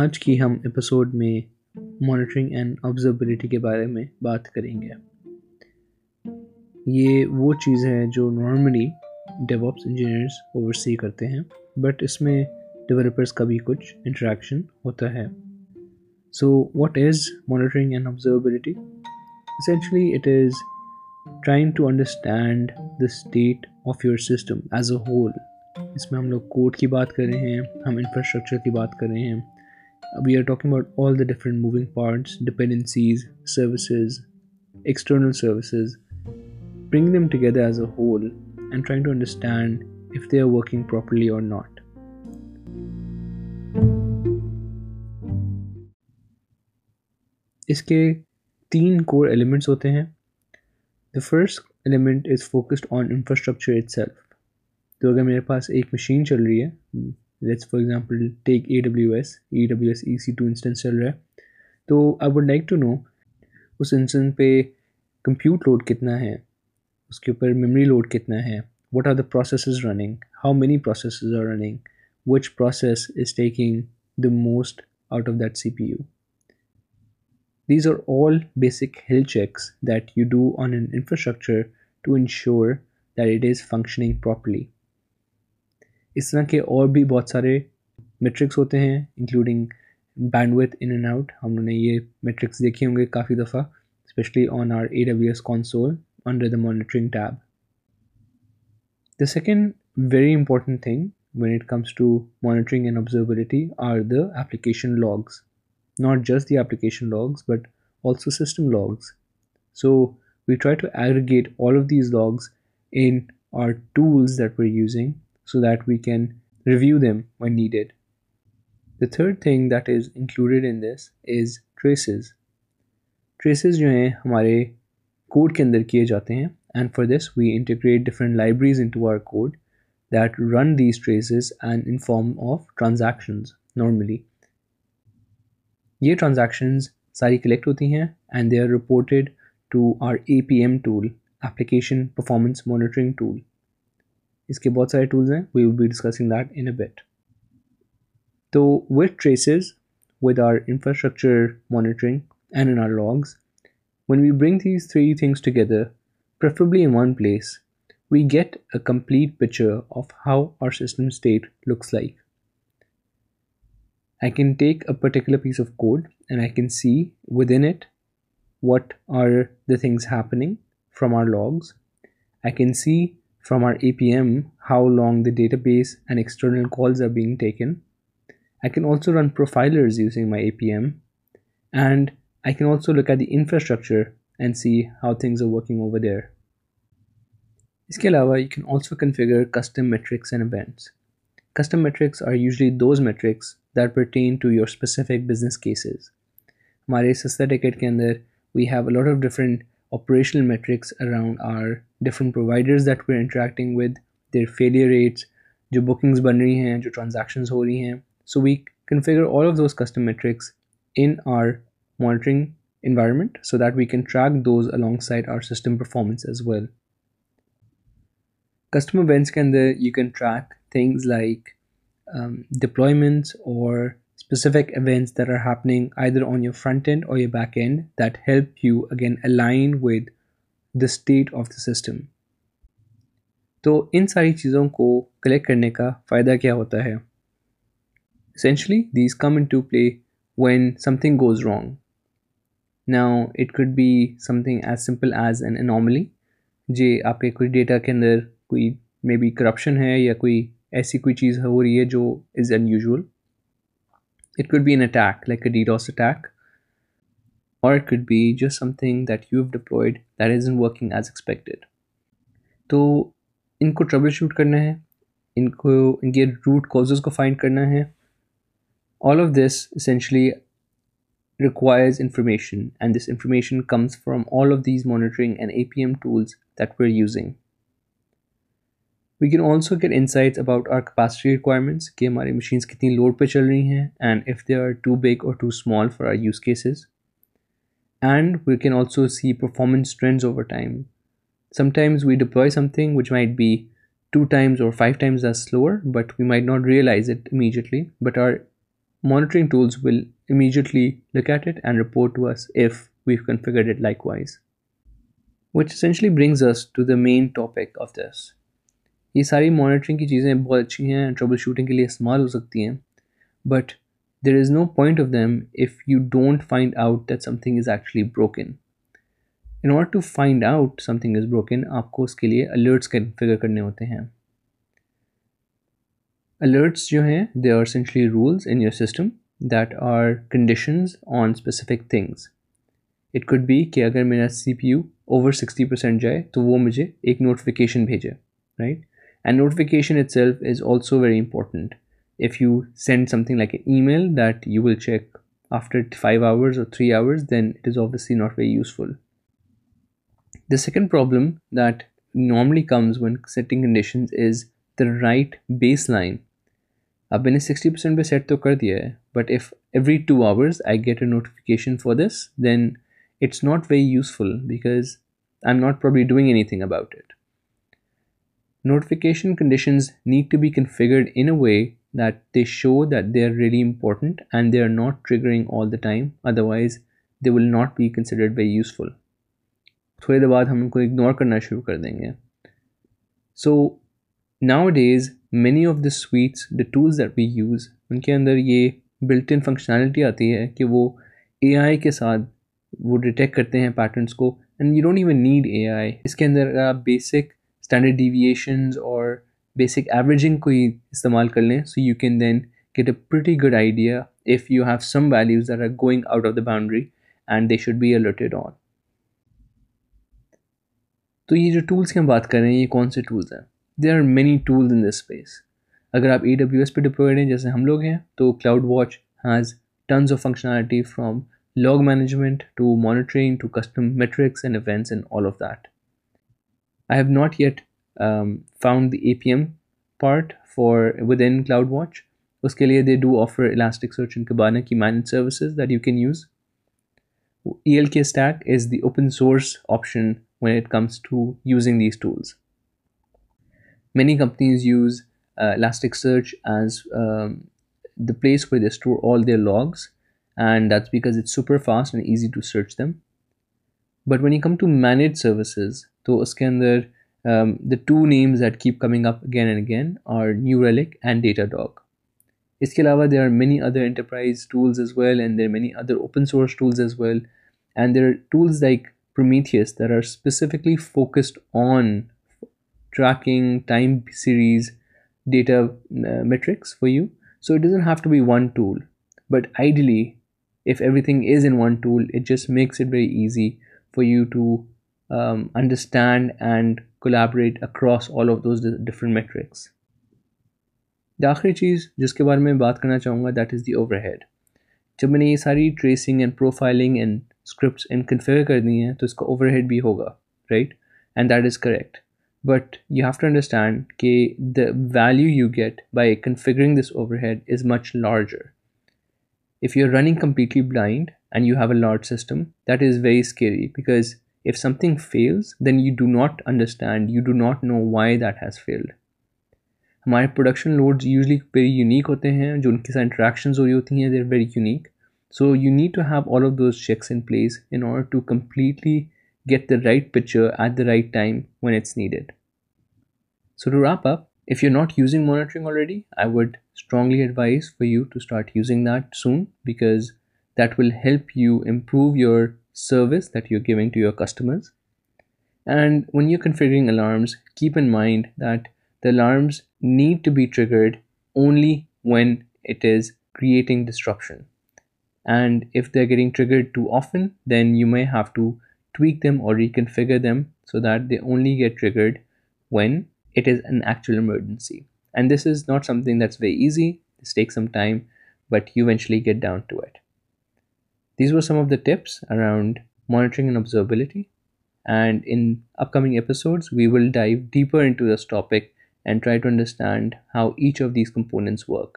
آج کی ہم ایپیسوڈ میں مانیٹرنگ اینڈ آبزربلٹی کے بارے میں بات کریں گے یہ وہ چیز ہے جو نارملی ڈیوپس انجینئرس اوور سی کرتے ہیں بٹ اس میں ڈیولپرس کا بھی کچھ انٹریکشن ہوتا ہے so what is monitoring and observability essentially it is trying to understand the state of your system as a whole اس میں ہم لوگ کوٹ کی بات کر رہے ہیں ہم انفراسٹرکچر کی بات کر رہے ہیں we are talking all the different moving parts ایکسٹرنلڈنگ properly اور ناٹ اس کے تین کور ایلیمنٹس ہوتے ہیں the first element is focused on infrastructure it self تو اگر میرے پاس ایک مشین چل رہی ہے let's for example take A W S E W S E C two instance چل رہا ہے تو I would like to know اس انسٹنس پہ کمپیوٹ لوڈ کتنا ہے اس کے اوپر میموری لوڈ کتنا ہے what are the processes running how many processes are running which process is taking the most out of that C P U these are all basic health checks that you do on an infrastructure to ensure that it is functioning properly اس طرح کے اور بھی بہت سارے metrics ہوتے ہیں including band with in and out ہم نے یہ میٹرکس دیکھے ہوں گے کافی دفعہ especially on our A W S console under the monitoring tab the second very important thing when it comes to monitoring and observability are the application logs not just the application logs but also system logs so we try to aggregate all of these logs in our tools that we're using so that we can review them why needed the third thing that is included in this is traces traces جو ہیں ہمارے code کے اندر کیے جاتے ہیں and for this we integrate different libraries into our code that run these traces and in form of transactions normally یہ transactions ساری کلیکٹ ہوتی ہیں and they are reported to our A P M tool application performance monitoring tool اس کے بہت سارے tools ہیں we will be discussing that in a bit تو with traces with our infrastructure monitoring and in our logs when we bring these three things together preferably in one place we get a complete picture of how our system state looks like I can take a particular piece of code and I can see within it what are the things happening from our logs I can see from our A P M how long the database and external calls are being taken I can also run profile reusing my A P M and I can also look at the infrastructure and see how things are working over there اس کے علاوہ you can also configure custom metrics and events custom metrics are usually those metrics that pertain to your specific business cases ہمارے سسٹر ٹیکٹ کے اندر we have lot of different operational metrics around our different providers that we're interacting with their failure rates جو bookings بن رہی ہیں جو ٹرانزیکشنز ہو رہی ہیں so we configure all of those custom metrics in our monitoring environment so that we can track those alongside our system performance as well customer events کے اندر you can track things like deployments or specific events that are happening either on your front end or your back end that help you again align with the state of the system تو ان ساری چیزوں کو collect کرنے کا فائدہ کیا ہوتا ہے essentially these come in to play when something goes wrong now it could be something as simple as an normally جی آپ کے کوئی ڈیٹا کے اندر کوئی مے بی کرپشن ہے یا کوئی ایسی کوئی چیز ہو رہی ہے جو is in usual it could be an attack like a D DOS attack or it could be just something that you've deployed that isn't working as expected تو ان کو ٹربل شوٹ کرنا ہے ان کو ان کے روٹ کاز کو فائنڈ کرنا ہے all of this essentially requires information and this information comes from all of these monitoring and A P M tools that we're using we can also get insight about our capacity requirements کہ ہماری machines کتنی load پہ چل رہی ہیں and if they are too big or too small for our use cases and we can also see performance trends over time sometimes we deploy something which might be two times or five times are slower but we might not realize it immediately but our monitoring tools will immediately it and report to if we figure wise which is brings us to the main topic of this یہ ساری monitoring کی چیزیں بہت اچھی ہیں trouble shooting کے لیے استعمال ہو سکتی ہیں but there is no point of them if you don't find out that something is actually broken in order to find out something is broken آپ کو اس کے لیے الرٹس کے فگر کرنے ہوتے ہیں الرٹس جو ہیں دے آر آرچلی rules in your system that are conditions on specific things it could be کہ اگر میرا C P U over sixty percent جائے تو وہ مجھے ایک نوٹیفیکیشن بھیجے right and notification itself is also very important if you send something like a email that you will check after five hours or three hours then it is obviously not very useful the second problem that normally comes when setting conditions is the right baseline اب میں نے sixty percent پہ set تو کر دیا ہے but if every two hours I get a notification for this then it's not very useful because I am not really doing anything about it notification conditions need to be configured in a و way that they show that they are rarely important and they are not triggering all the time otherwise they will not be considered وے تھوڑی دیر بعد ہم ان کو ignore کرنا شروع کر دیں گے so nowadays many of the suites the tools that we use ان کے اندر یہ بلٹ ان فنکشنالٹی آتی ہے کہ وہ اے آئی کے ساتھ وہ ڈیٹیکٹ کرتے ہیں پیٹرنس کو and you don't even need A I اس کے اندر آپ بیسک اسٹینڈرڈ ڈیویشنز اور بیسک ایوریجنگ کو ہی استعمال کر لیں so you can then get a pretty good idea if you have some values are are going out of the boundary and they should be alerted on تو یہ جو tools کی ہم بات کر رہے ہیں یہ کون سے ٹولس ہیں they are many tools in this space اگر آپ ای ڈبلیو ایس پہ ڈپلوئڈ ہیں جیسے ہم لوگ ہیں تو cloud watch has tons of functionality from log management to monitoring to custom metrics and events and all of that I have not yet found the A P M part for within cloud watch اس کے لیے they do offer elastic search and Kibana کی manage services that you can use E L K stack is the open source option when it comes to using these tools many companies use elastic search as the place for the store all their logs and that's because it's super fast and easy to search them but when you come to manage services تو اس کے اندر the two names that keep coming up again and again اور New Relic and Datadog اس کے علاوہ they are many other enterprise tools as well and there many other open source tools as well and there tools like Prometheus that are specifically focused on tracking time series data metrics for you so it doesn't have to be one tool but ideally if everything is in one tool it just makes it very easy for you to um, understand and collaborate across all of those different metrics آخری چیز جس کے بارے میں بات کرنا چاہوں گا that is the overhead جب میں نے یہ ساری tracing and profiling and scripts and configure کر دی ہیں تو اس کا اوور ہیڈ بھی ہوگا right and that is correct but you have to understand کہ the value you get by configuring this overhead is much larger if you are running completely blind and you have a large system that is very scary because if something fails then you do not understand you do not know why that has failed ہمارے production loads usually very unique ہوتے ہیں جو ان کے ساتھ interactions ہو رہی ہوتی ہیں they are very unique so you need to have all of those checks in place in order to completely get the right picture at the right time when it's needed so to wrap up if you not using monitoring already I would strongly advise for you to start using that soon because that will help you improve your service that you're giving to your customers. And when you're configuring alarms, keep in mind that the alarms need to be triggered only when it is creating disruption. And if they're getting triggered too often, then you may have to tweak them or reconfigure them so that they only get triggered when it is an actual emergency. And this is not something that's very easy. This takes some time, but you eventually get down to it. These were some of the tips around monitoring and observability, and in upcoming episodes we will dive deeper into this topic and try to understand how each of these components work.